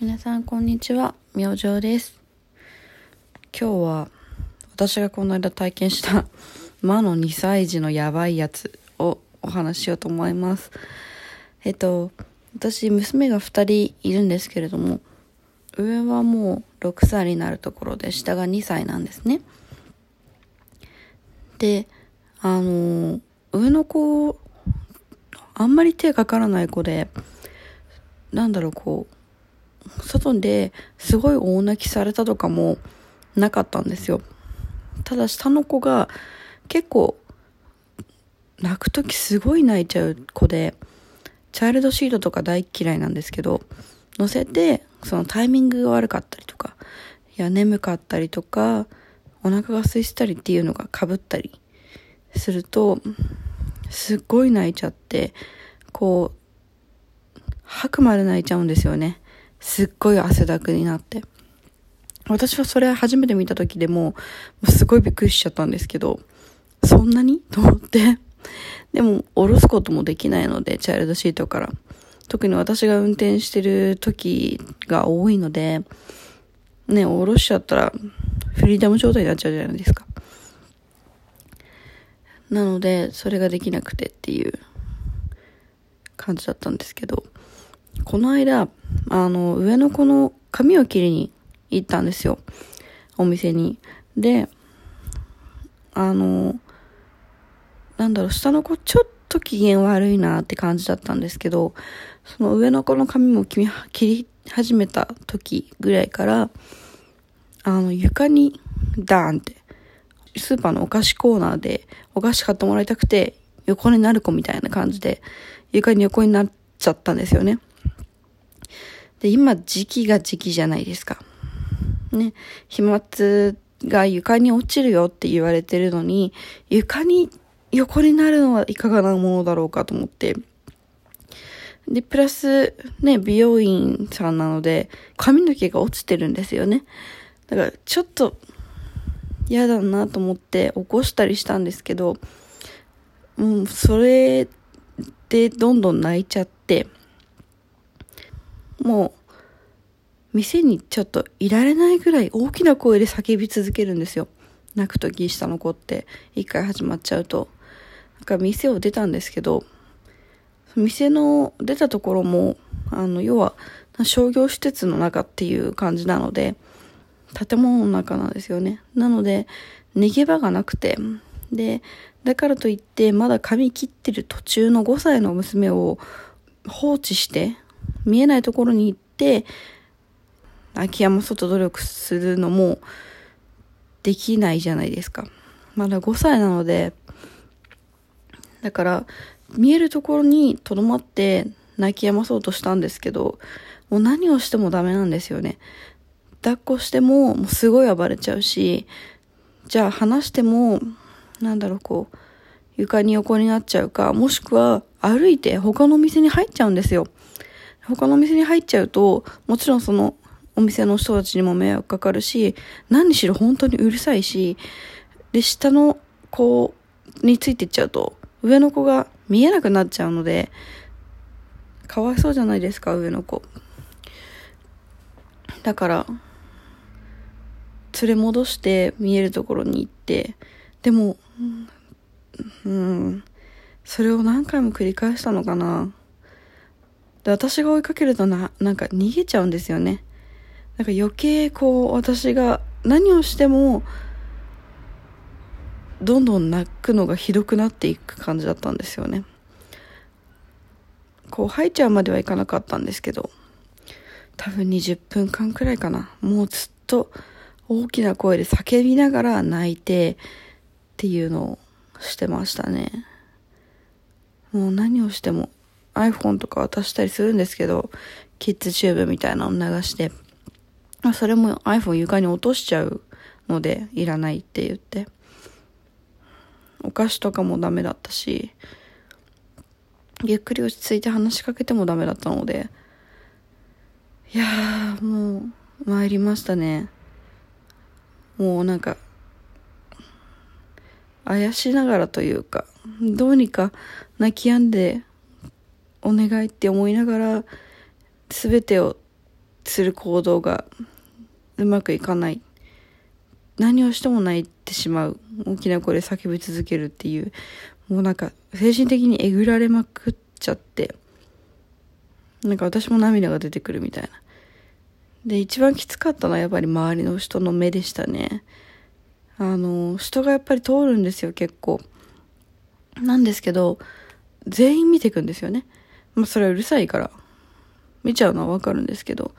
皆さんこんにちは。明星です。今日は私がこの間体験した 魔の2歳児のやばいやつをお話ししようと思います。えっと私娘が2人いるんですけれども上はもう6歳になるところで下が2歳なんですね。であの上の子あんまり手かからない子でなんだろうこう外ですごい大泣きされたとかもなかったんですよ。ただ下の子が結構泣く時すごい泣いちゃう子で、チャイルドシートとか大嫌いなんですけど、乗せてそのタイミングが悪かったりとか、いや眠かったりとか、お腹が空いてたりっていうのがかぶったりすると、すっごい泣いちゃって、こう、吐くまで泣いちゃうんですよね。すっごい汗だくになって。私はそれ初めて見た時でも、すごいびっくりしちゃったんですけど、そんなに？と思って。でも、下ろすこともできないので、チャイルドシートから。特に私が運転してる時が多いので、ね、下ろしちゃったら、フリーダム状態になっちゃうじゃないですか。なので、それができなくてっていう感じだったんですけど、この間、あの、上の子の髪を切りに行ったんですよ。お店に。で、あの、なんだろう、下の子ちょっと機嫌悪いなって感じだったんですけど、その上の子の髪も切り始めた時ぐらいから、あの、床にダーンって、スーパーのお菓子コーナーでお菓子買ってもらいたくて、横になる子みたいな感じで、床に横になっちゃったんですよね。で、今時期が時期じゃないですか。ね、飛沫が床に落ちるよって言われてるのに、床に横になるのはいかがなものだろうかと思って。で、プラス、ね、美容院さんなので、髪の毛が落ちてるんですよね。だから、ちょっと、嫌だなと思って起こしたりしたんですけど、もう、それでどんどん泣いちゃって、もう、店にちょっといられないぐらい大きな声で叫び続けるんですよ。泣く時下の子って一回始まっちゃうと。なんか店を出たんですけど、店の出たところも、あの、要は商業施設の中っていう感じなので、建物の中なんですよね。なので、逃げ場がなくて、で、だからといって、まだ髪切ってる途中の5歳の娘を放置して、見えないところに行って、空き家も外努力するのもできないじゃないですか。まだ5歳なので、だから、見えるところにとどまって泣き止まそうとしたんですけど、もう何をしてもダメなんですよね。抱っこしても、もうすごい暴れちゃうし、じゃあ話しても、なんだろう、こう、床に横になっちゃうか、もしくは歩いて他のお店に入っちゃうんですよ。他のお店に入っちゃうと、もちろんそのお店の人たちにも迷惑かかるし、何しろ本当にうるさいし、で、下の子についてっちゃうと、上の子が見えなくなっちゃうので、かわいそうじゃないですか、上の子。だから、連れ戻して見えるところに行って、でも、うん、それを何回も繰り返したのかな。で、私が追いかけるとな、なんか逃げちゃうんですよね。なんか余計こう、私が何をしても、どんどん泣くのがひどくなっていく感じだったんですよね。こう、吐いちゃうまではいかなかったんですけど、多分20分間くらいかな。もうずっと大きな声で叫びながら泣いてっていうのをしてましたね。もう何をしても iPhone とか渡したりするんですけど、キッズチューブみたいなの流して、それも iPhone 床に落としちゃうので、いらないって言って。お菓子とかもダメだったし、ゆっくり落ち着いて話しかけてもダメだったので、いやー、もう、参りましたね。もうなんか、あやしながらというか、どうにか泣き止んでお願いって思いながら全てをする行動がうまくいかない。何をしても泣いてしまう。大きな声で叫び続けるっていう。もうなんか精神的にえぐられまくっちゃって。なんか私も涙が出てくるみたいな。で一番きつかったのはやっぱり周りの人の目でしたね。あの人がやっぱり通るんですよ結構。なんですけど全員見ていくんですよね。まあそれはうるさいから。見ちゃうのはわかるんですけど。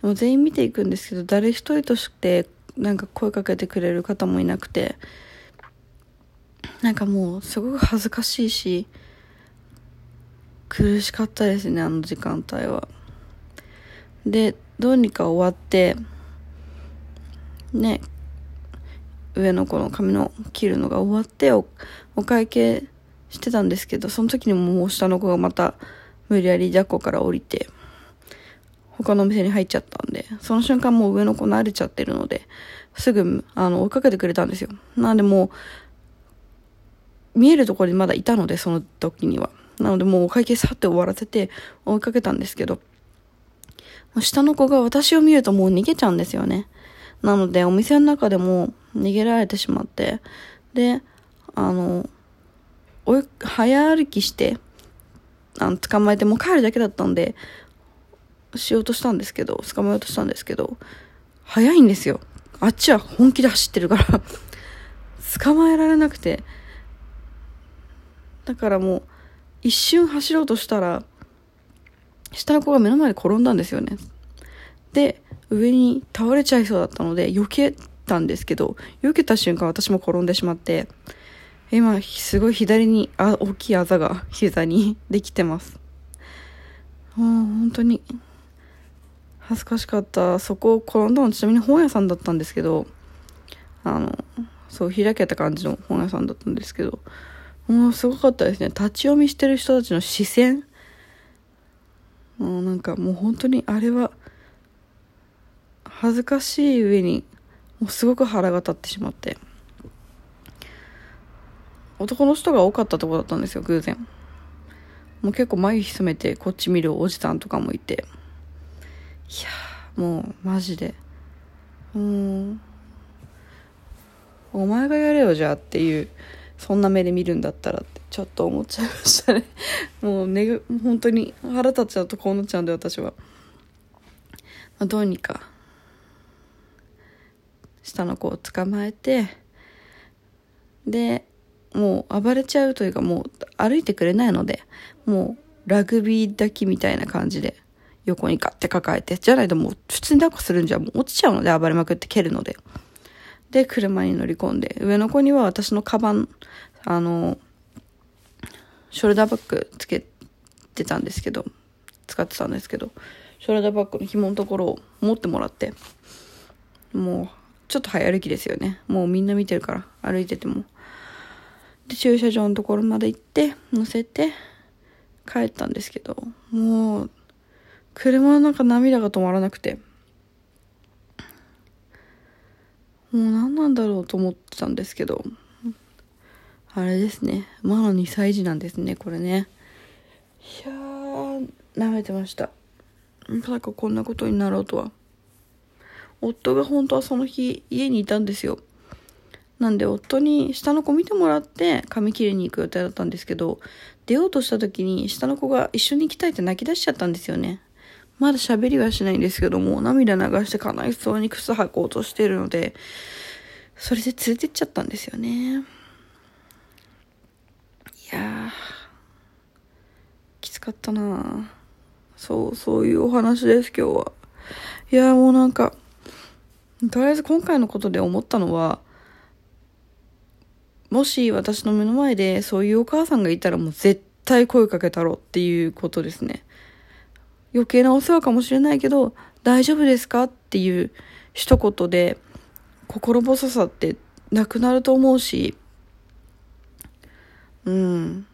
でも全員見ていくんですけど誰一人としてなんか声かけてくれる方もいなくて。なんかもうすごく恥ずかしいし苦しかったですねあの時間帯は。でどうにか終わってね上の子の髪の切るのが終わってお会計してたんですけどその時にももう下の子がまた無理やり抱っこから降りて他のお店に入っちゃったんでその瞬間もう上の子慣れちゃってるのですぐあの追いかけてくれたんですよ。なんでもう見えるところにまだいたのでその時には。なのでもうお会計さって終わらせて追いかけたんですけど下の子が私を見るともう逃げちゃうんですよね。なのでお店の中でも逃げられてしまってであのおい早歩きしてあの捕まえてもう帰るだけだったんでしようとしたんですけど捕まえようとしたんですけど早いんですよ。あっちは本気で走ってるから。捕まえられなくて。だからもう一瞬走ろうとしたら下の子が目の前で転んだんですよね。で上に倒れちゃいそうだったので避けたんですけど避けた瞬間私も転んでしまって今すごい左にあ大きいあざが膝にできてます。もう本当に。恥ずかしかった。そこを転んだのちなみに本屋さんだったんですけどあのそう開けた感じの本屋さんだったんですけどもうすごかったですね。立ち読みしてる人たちの視線。もうなんかもう本当にあれは恥ずかしい上にもうすごく腹が立ってしまって。男の人が多かったとこだったんですよ偶然。もう結構眉潜めてこっち見るおじさんとかもいて。いやもうマジで。うん。お前がやれよじゃあっていうそんな目で見るんだったらってちょっと思っちゃいましたね。もうね本当に腹立っちゃうとこうなっちゃうんで私は、まあ、どうにか下の子を捕まえてでもう暴れちゃうというかもう歩いてくれないのでもうラグビー抱きみたいな感じで横にガッて抱えてじゃないともう普通に抱っこするんじゃもう落ちちゃうので暴れまくって蹴るので。で車に乗り込んで上の子には私のカバンあのショルダーバッグつけてたんですけど使ってたんですけどショルダーバッグの紐のところを持ってもらってもうちょっと早歩きですよね。もうみんな見てるから歩いててもで駐車場のところまで行って乗せて帰ったんですけどもう車の中涙が止まらなくて。もう何なんだろうと思ってたんですけどあれですね。まだ2歳児なんですねこれね。いやー舐めてました。まさかこんなことになろうとは。夫が本当はその日家にいたんですよ。なんで夫に下の子見てもらって髪切りに行く予定だったんですけど出ようとした時に下の子が一緒に行きたいって泣き出しちゃったんですよね。まだ喋りはしないんですけども涙流して悲しそうに靴履こうとしてるのでそれで連れてっちゃったんですよね。いやきつかったな。そうそういうお話です今日は。いやもうなんかとりあえず今回のことで思ったのはもし私の目の前でそういうお母さんがいたらもう絶対声かけたろっていうことですね。余計なお世話かもしれないけど、大丈夫ですかっていう一言で心細さってなくなると思うし、うん。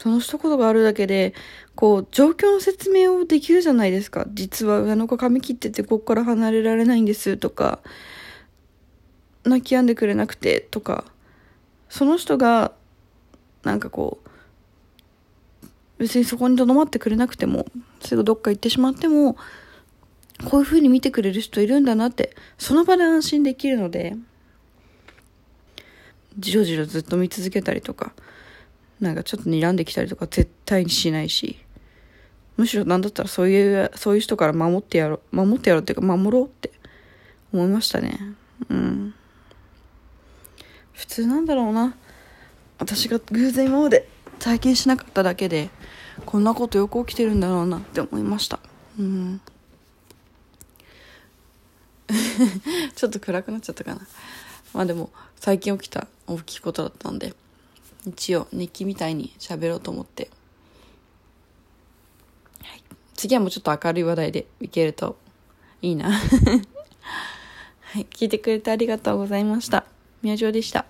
その一言があるだけで、こう、状況の説明をできるじゃないですか。実は上の子髪切っててここから離れられないんですとか、泣き止んでくれなくてとか、その人が、なんかこう、別にそこに留まってくれなくても、すぐどっか行ってしまっても、こういう風に見てくれる人いるんだなってその場で安心できるのでじろじろずっと見続けたりとかなんかちょっと睨んできたりとか絶対にしないしむしろ何だったらそういうそういう人から守ってやろう守ってやろうっていうか守ろうって思いましたね。うん。普通なんだろうな。私が偶然今まで体験しなかっただけでこんなことよく起きてるんだろうなって思いました。うん。ちょっと暗くなっちゃったかな。まあでも最近起きた大きいことだったんで一応日記みたいに喋ろうと思って、はい、次はもうちょっと明るい話題でいけるといいな。はい。聞いてくれてありがとうございました。宮城でした。